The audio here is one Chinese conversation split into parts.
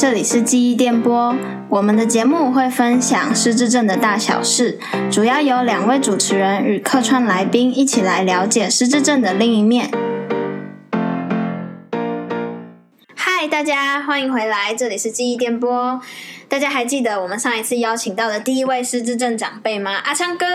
这里是记忆电波。我们的节目会分享失智症的大小事，主要由两位主持人与客串来宾一起来了解失智症的另一面。嗨，大家欢迎回来，这里是记忆电波。大家还记得我们上一次邀请到的第一位失智症长辈吗？阿昌哥。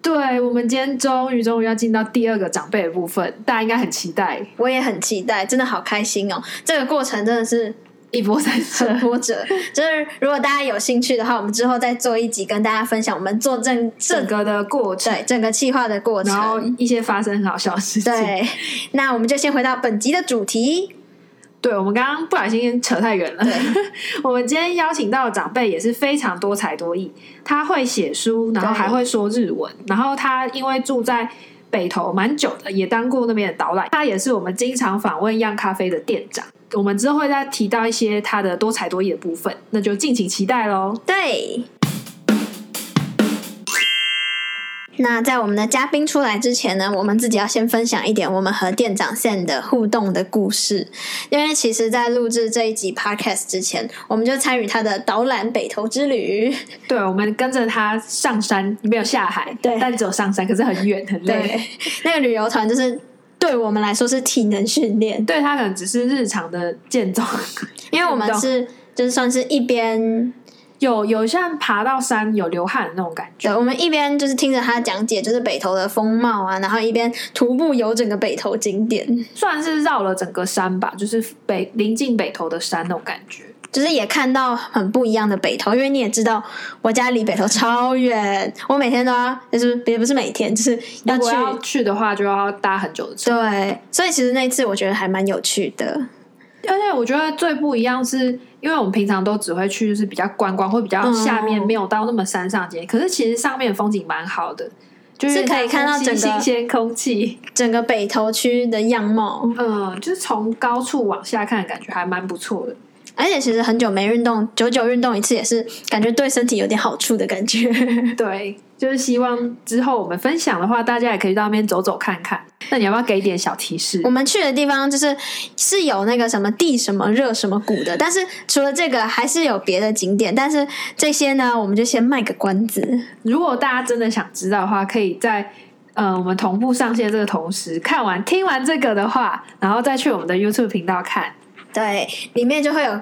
对，我们今天终于终于要进到第二个长辈的部分，大家应该很期待。我也很期待，真的好开心哦！这个过程真的是一波三折，很波折。就是如果大家有兴趣的话，我们之后再做一集跟大家分享我们做正整个的过程，对整个计划的过程，然后一些发生很好笑的事情。对，那我们就先回到本集的主题。对，我们刚刚不小心扯太远了。对，我们今天邀请到的长辈也是非常多才多艺，他会写书，然后还会说日文，然后他因为住在北投蛮久的，也当过那边的导览。他也是我们经常访问样咖啡的店长。我们之后会再提到一些他的多才多艺的部分，那就敬请期待喽。对。那在我们的嘉宾出来之前呢，我们自己要先分享一点我们和店长线的互动的故事。因为其实，在录制这一集 podcast 之前，我们就参与他的导览北投之旅。对，我们跟着他上山，没有下海，对，但只有上山，可是很远很累。那个旅游团就是对我们来说是体能训练，对他可能只是日常的健走，因为我们是就是算是一边。有有像爬到山有流汗那种感觉。对，我们一边就是听着他讲解，就是北投的风貌啊，然后一边徒步游整个北投景点，算是绕了整个山吧，就是北临近北投的山那种感觉，就是也看到很不一样的北投。因为你也知道，我家离北投超远，我每天都要，就是也不是每天，就是要去去的话就要搭很久的车。对，所以其实那次我觉得还蛮有趣的。而且我觉得最不一样是，因为我们平常都只会去就是比较观光或比较下面没有到那么山上街，可是其实上面的风景蛮好的，就是可以看到整个新鲜空气，整个北投区的样貌。嗯，就是从高处往下看，感觉还蛮不错的。而且其实很久没运动，久久运动一次也是感觉对身体有点好处的感觉。对，就是希望之后我们分享的话，大家也可以到那边走走看看。那你要不要给一点小提示？我们去的地方就是是有那个什么地什么热什么谷的，但是除了这个还是有别的景点，但是这些呢，我们就先卖个关子。如果大家真的想知道的话，可以在呃我们同步上线这个同时看完听完这个的话，然后再去我们的 YouTube 频道看。对，里面就会有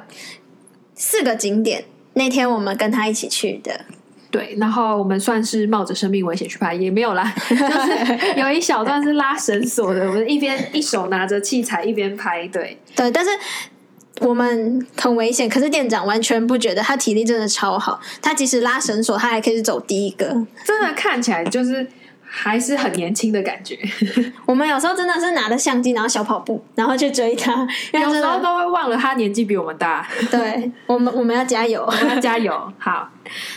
四个景点。那天我们跟他一起去的，对，然后我们算是冒着生命危险去拍，也没有啦，就是有一小段是拉绳索的，我们一边一手拿着器材一边拍，对，对，但是我们很危险，可是店长完全不觉得，他体力真的超好，他即使拉绳索，他还可以走第一个，真的看起来就是。还是很年轻的感觉。我们有时候真的是拿着相机，然后小跑步，然后去追他。有时候都会忘了他年纪比我们大。对，我们我们要加油，我们要加油。好，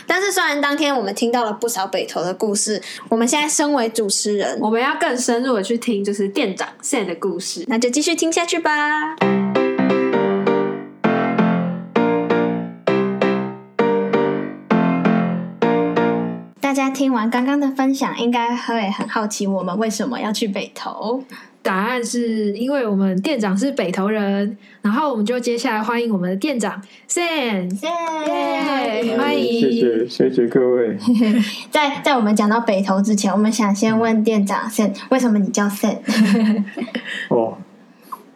但是虽然当天我们听到了不少北投的故事，我们现在身为主持人，我们要更深入的去听，就是店长现在的故事。那就继续听下去吧。家听完刚刚的分享，应该会很好奇我们为什么要去北投。答案是因为我们店长是北投人，然后我们就接下来欢迎我们的店长 Sam，欢迎，谢谢谢谢各位。在在我们讲到北投之前，我们想先问店长 Sam，为什么你叫 Sam？哦，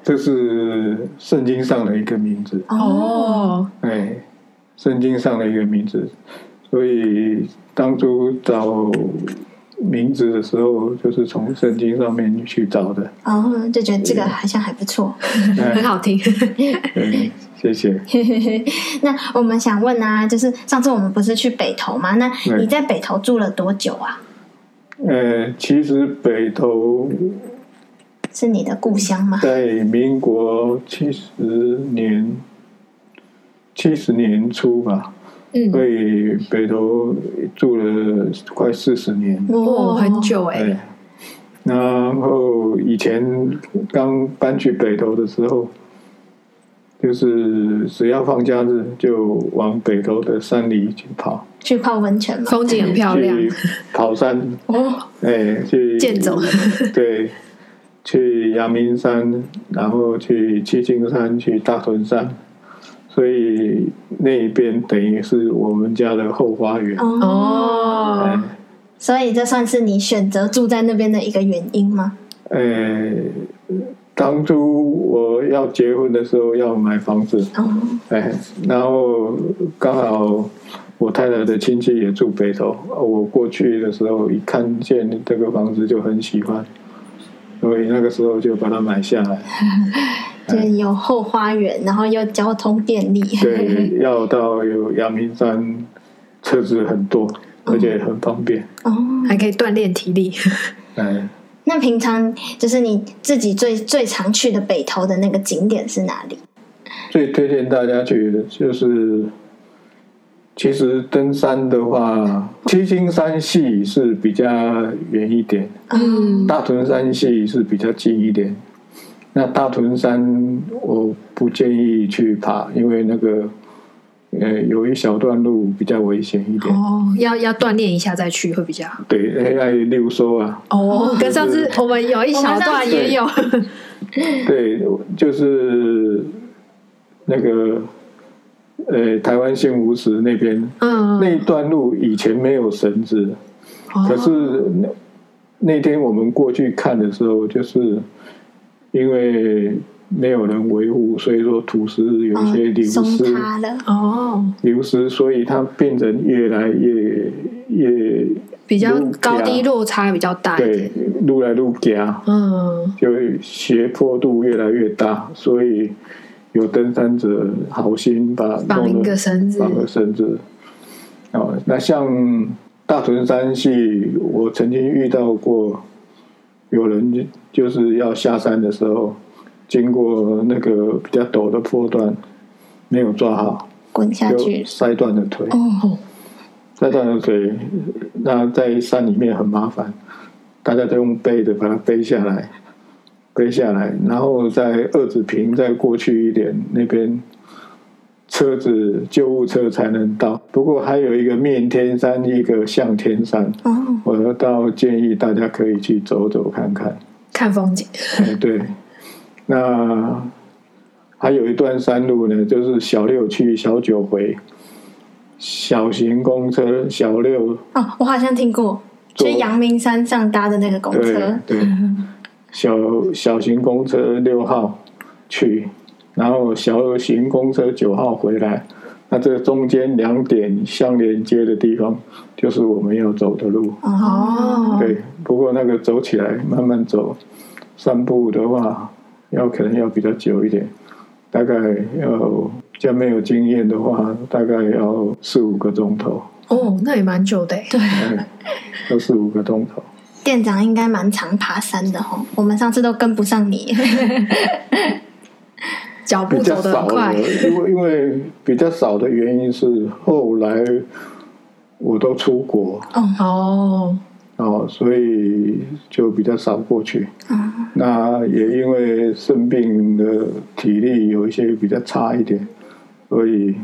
这是圣经上的一个名字哦，哎，圣经上的一个名字。所以当初找名字的时候，就是从圣经上面去找的。哦，就觉得这个好像还不错，很好听。对，谢谢。那我们想问啊，就是上次我们不是去北投吗？那你在北投住了多久啊？呃，其实北投是你的故乡吗？在民国七十年，七十年初吧。所以北投住了快四十年，哦，很久哎。然后以前刚搬去北投的时候，就是只要放假日就往北投的山里去跑，去泡温泉，风景很漂亮。跑山。哦，哎，去健走，对，去阳明山，然后去七星山，去大屯山。所以那一边等于是我们家的后花园。哦，所以这算是你选择住在那边的一个原因吗？呃，当初我要结婚的时候要买房子，哎，然后刚好我太太的亲戚也住北头，我过去的时候一看见这个房子就很喜欢，所以那个时候就把它买下来。就有后花园，然后又交通便利。对，要到有阳明山，车子很多，而且很方便。哦，还可以锻炼体力。嗯。那平常就是你自己最最常去的北投的那个景点是哪里？最推荐大家去的就是，其实登山的话，七星山系是比较远一点，嗯，大屯山系是比较近一点。那大屯山我不建议去爬，因为那个。呃，有一小段路比较危险一点哦，要要锻炼一下再去会比较好。对，要溜收啊。哦，跟上次我们有一小段也有。对，就是那个呃，台湾新武石那边，嗯，那一段路以前没有绳子，可是那那天我们过去看的时候，就是因为。没有人维护，所以说土石有一些流失哦，流失，所以它变成越来越越比较高低落差比较大，对，路来路夹，嗯，就斜坡度越来越大，所以有登山者好心把绑一个绳子，绑个绳子。哦，那像大屯山系，我曾经遇到过有人就是要下山的时候。经过那个比较陡的坡段，没有抓好，滚下去，摔断了腿。哦，摔断了腿，那在山里面很麻烦，大家都用背的把它背下来，背下来，然后在二子坪再过去一点，那边车子救护车才能到。不过还有一个面天山，一个向天山。哦，我倒建议大家可以去走走看看，看风景。哎，对。那还有一段山路呢，就是小六去小九回，小型公车小六哦，我好像听过，去阳明山上搭的那个公车，对，小小型公车六号去，然后小型公车九号回来，那这中间两点相连接的地方，就是我们要走的路哦。对，不过那个走起来慢慢走，散步的话。要可能要比较久一点，大概要较没有经验的话，大概要四五个钟头。哦，那也蛮久的。对，要四五个钟头。店长应该蛮常爬山的哈，我们上次都跟不上你。脚步走得快，因为因为比较少的原因是后来我都出国。哦。哦，所以就比较少过去。那也因为生病的体力有一些比较差一点，所以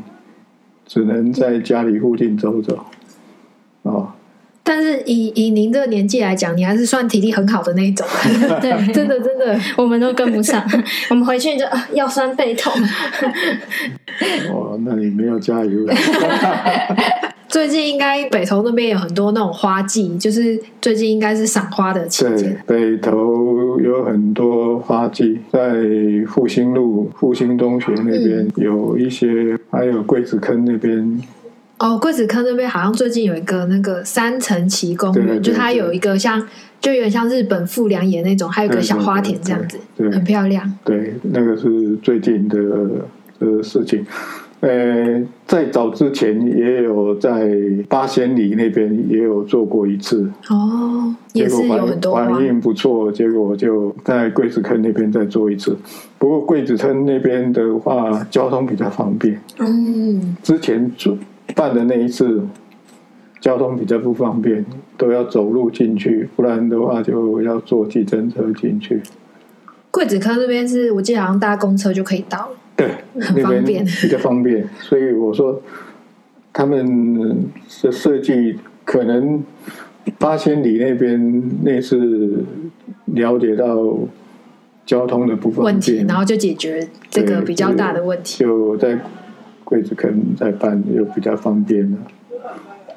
只能在家里附近走走。哦，但是以以您这个年纪来讲，你还是算体力很好的那一种。对，真的真的，我们都跟不上。我们回去就腰酸背痛。哦，那你没有加油。最近应该北投那边有很多那种花季，就是最近应该是赏花的期间。北投有很多花季，在复兴路复兴中学那边有一些，还有桂子坑那边。哦，桂子坑那边好像最近有一个那个三层奇公园，就它有一个像，就有点像日本富良野那种，还有个小花田这样子，对很漂亮。对，那个是最近的的事情。呃，在早之前也有在八仙里那边也有做过一次哦，也是有很多反应不错，结果就在桂子坑那边再做一次。不过桂子坑那边的话，交通比较方便。嗯，之前做办的那一次，交通比较不方便，都要走路进去，不然的话就要坐计程车进去。桂子坑那边是我记得好像搭公车就可以到了。对，那边比较方便，所以我说他们的设计可能八千里那边那次了解到交通的部分问题，然后就解决这个比较大的问题。就在柜子可能再办又比较方便了。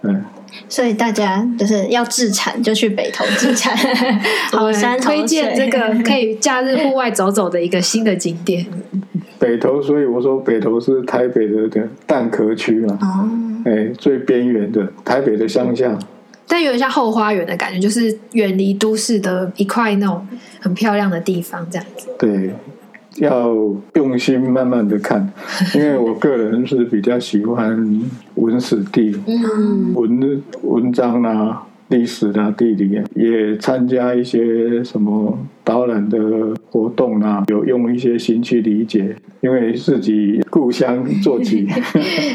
嗯，所以大家就是要自产就去北投自产，好山推荐水这个可以假日户外走走的一个新的景点。北投，所以我说北投是台北的的蛋壳区嘛，哦，哎，最边缘的台北的乡下。但有点像后花园的感觉，就是远离都市的一块那种很漂亮的地方，这样子。对，要用心慢慢的看，因为我个人是比较喜欢文史地、嗯，文文章啊、历史啊、地理啊，也参加一些什么导览的活动啊，有用一些心去理解，因为自己故乡做起。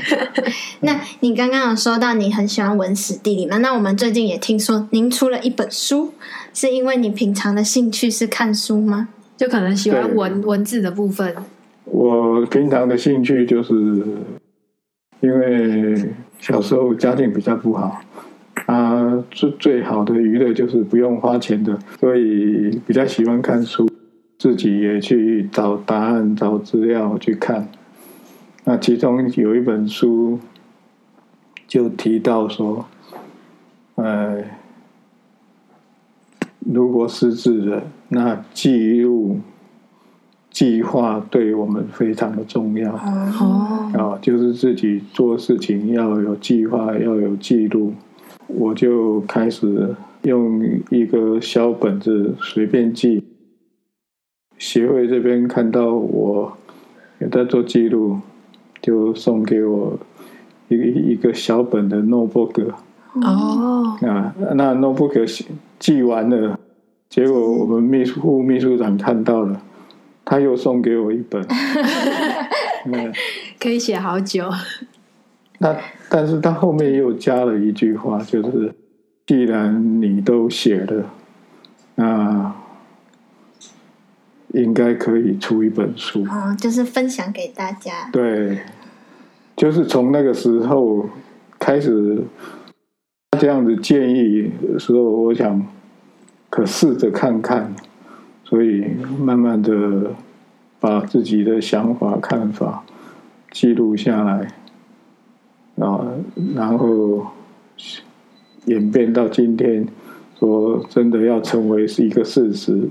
那你刚刚有说到你很喜欢文史地理嘛？那我们最近也听说您出了一本书，是因为你平常的兴趣是看书吗？就可能喜欢文文字的部分，我平常的兴趣就是，因为小时候家境比较不好，啊，最最好的娱乐就是不用花钱的，所以比较喜欢看书，自己也去找答案、找资料去看。那其中有一本书就提到说，呃，如果失智了，那记录。计划对我们非常的重要啊、哦，就是自己做事情要有计划，要有记录。我就开始用一个小本子随便记。协会这边看到我也在做记录，就送给我一个一个小本的 notebook 哦，啊，那 notebook 记完了，结果我们秘书副秘书长看到了。他又送给我一本，嗯，可以写好久。那但是他后面又加了一句话，就是既然你都写了，那应该可以出一本书。哦，就是分享给大家。对，就是从那个时候开始，这样子建议的时候，我想可试着看看。所以慢慢的把自己的想法、看法记录下来，啊，然后演变到今天，说真的要成为是一个事实，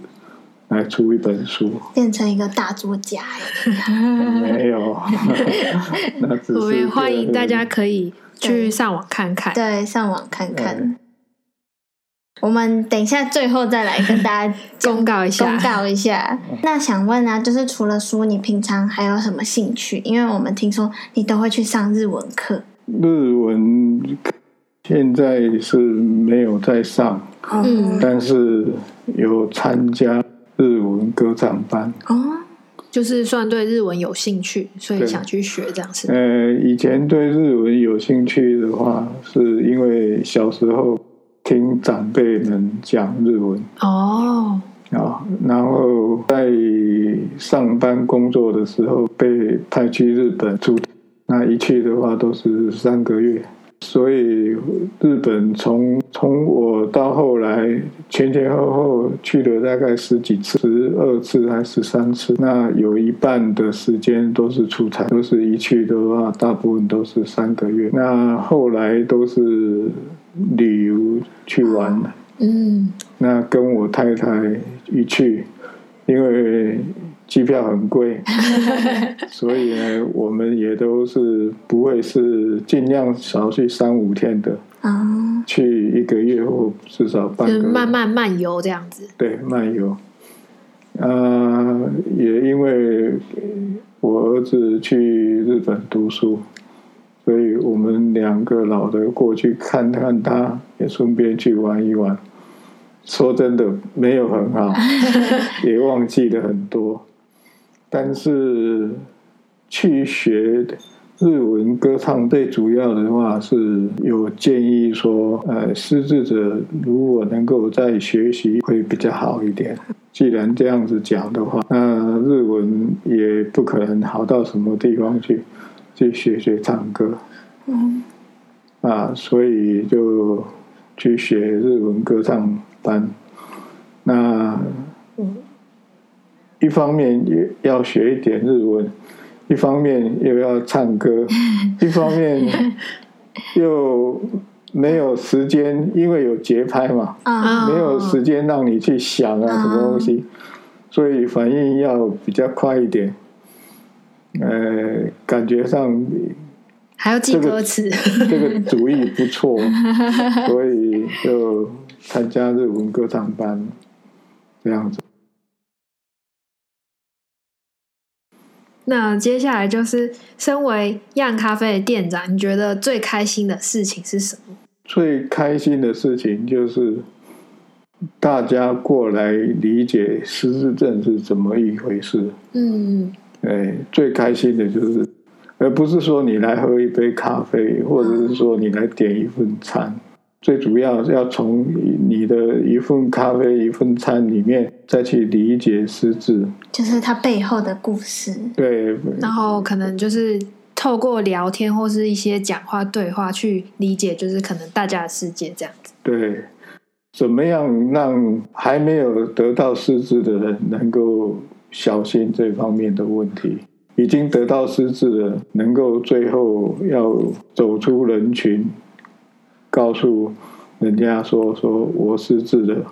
来出一本书，变成一个大作家。没有，那只是我也欢迎大家可以去上网看看，对，上网看看。我们等一下最后再来跟大家 公告一下。公告一下。那想问啊，就是除了书，你平常还有什么兴趣？因为我们听说你都会去上日文课。日文现在是没有在上，嗯，但是有参加日文歌唱班。哦，就是算对日文有兴趣，所以想去学这样子。呃，以前对日文有兴趣的话，是因为小时候。听长辈们讲日文。哦，啊，然后在上班工作的时候被派去日本住，那一去的话都是三个月，所以日本从从我到后来前前后后去了大概十几次，十二次还是十三次，那有一半的时间都是出差，都是一去的话，大部分都是三个月，那后来都是。旅游去玩，嗯，那跟我太太一去，因为机票很贵，所以呢，我们也都是不会是尽量少去三五天的，啊、嗯，去一个月或至少半个。月，慢慢漫游这样子，对，漫游。啊，也因为我儿子去日本读书。所以我们两个老的过去看看他，也顺便去玩一玩。说真的，没有很好，也忘记了很多。但是去学日文歌唱，最主要的话是有建议说，呃，失智者如果能够再学习，会比较好一点。既然这样子讲的话，那日文也不可能好到什么地方去。去学学唱歌，嗯，啊，所以就去学日文歌唱班。那一方面也要学一点日文，一方面又要唱歌，一方面又没有时间，因为有节拍嘛，啊，没有时间让你去想啊。什么东西，所以反应要比较快一点。呃，感觉上还要记歌词，这个主意不错，所以就参加日文歌唱班这样子。那接下来就是身为样咖啡的店长，你觉得最开心的事情是什么？最开心的事情就是大家过来理解失智症是怎么一回事。嗯，哎，最开心的就是，而不是说你来喝一杯咖啡，或者是说你来点一份餐。最主要要从你的一份咖啡、一份餐里面再去理解失智。就是它背后的故事。对，然后可能就是透过聊天或是一些讲话对话去理解，就是可能大家的世界这样子。对，怎么样让还没有得到失智的人能够小心这方面的问题？已经得到失智了，能够最后要走出人群，告诉人家说：“说我失智了，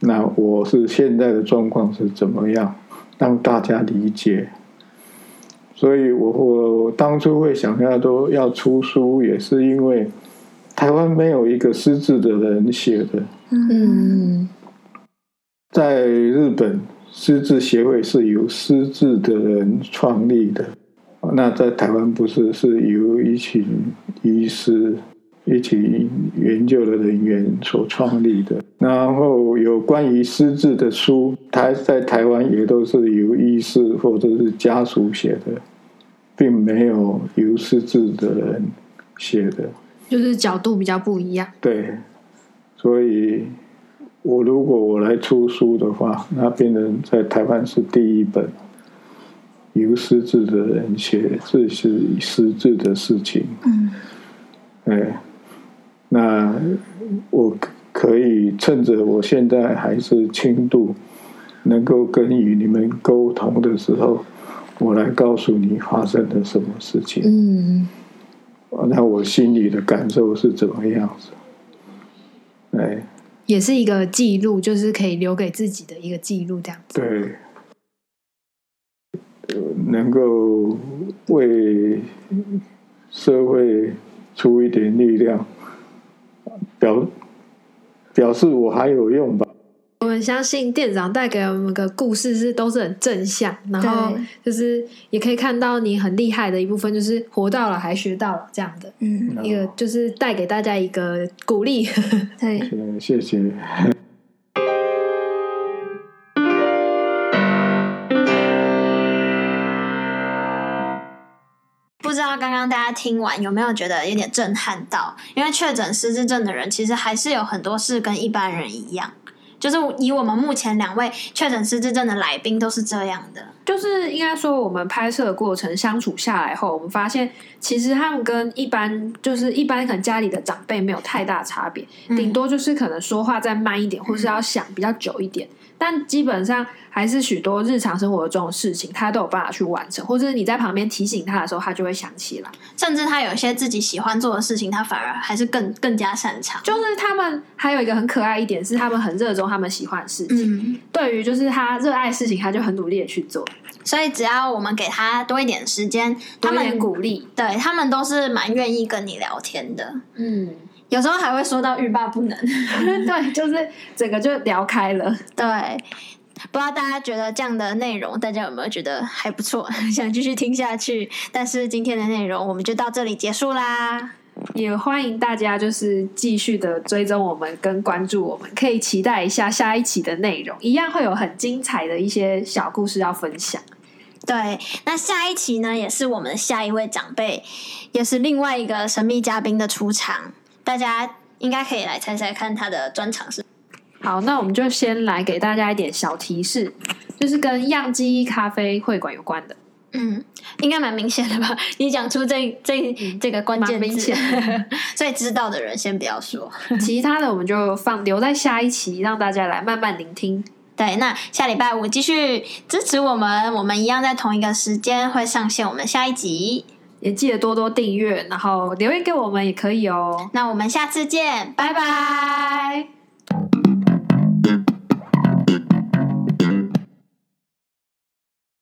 那我是现在的状况是怎么样？”让大家理解。所以我我当初会想要都要出书，也是因为台湾没有一个失智的人写的。嗯，在日本，失智协会是由失智的人创立的。那在台湾不是，是由一群医师、一群研究的人员所创立的。然后有关于失智的书，台在台湾也都是由医师或者是家属写的，并没有由失智的人写的。就是角度比较不一样。对，所以我如果我来出书的话，那变成在台湾是第一本由失智的人写这是失智的事情。嗯，哎，那我可以趁着我现在还是轻度，能够跟与你们沟通的时候，我来告诉你发生了什么事情。嗯，那我心里的感受是怎么样子？哎，也是一个记录，就是可以留给自己的一个记录，这样子。对，能够为社会出一点力量，表表示我还有用吧。我们相信店长带给我们的故事是都是很正向，然后就是也可以看到你很厉害的一部分，就是活到了还学到了这样的嗯，一个，就是带给大家一个鼓励。对，呃谢谢。不知道刚刚大家听完有没有觉得有点震撼到？因为确诊失智症的人，其实还是有很多事跟一般人一样，就是以我们目前两位确诊失智症的来宾都是这样的。就是应该说，我们拍摄的过程相处下来后，我们发现其实他们跟一般就是一般可能家里的长辈没有太大差别，顶多就是可能说话再慢一点，或是要想比较久一点。但基本上还是许多日常生活中的事情，他都有办法去完成，或者是你在旁边提醒他的时候，他就会想起来。甚至他有一些自己喜欢做的事情，他反而还是更更加擅长。就是他们还有一个很可爱一点是，他们很热衷他们喜欢的事情。嗯，对于就是他热爱的事情，他就很努力的去做，所以只要我们给他多一点时间，他多一点们鼓励。对他们都是蛮愿意跟你聊天的，嗯，有时候还会说到欲罢不能。对，就是整个就聊开了。对，不知道大家觉得这样的内容，大家有没有觉得还不错，想继续听下去？但是今天的内容我们就到这里结束啦。也欢迎大家就是继续的追踪我们跟关注我们，可以期待一下下一期的内容，一样会有很精彩的一些小故事要分享。对，那下一期呢，也是我们下一位长辈，也是另外一个神秘嘉宾的出场，大家应该可以来猜猜看他的专场是。好，那我们就先来给大家一点小提示，就是跟样机咖啡会馆有关的。嗯，应该蛮明显的吧？你讲出这这这个关键蛮明字显，所以知道的人先不要说。其他的我们就放留在下一期，让大家来慢慢聆听。对，那下礼拜五继续支持我们，我们一样在同一个时间会上线我们下一集。也记得多多订阅，然后留言给我们也可以哦。那我们下次见，拜拜。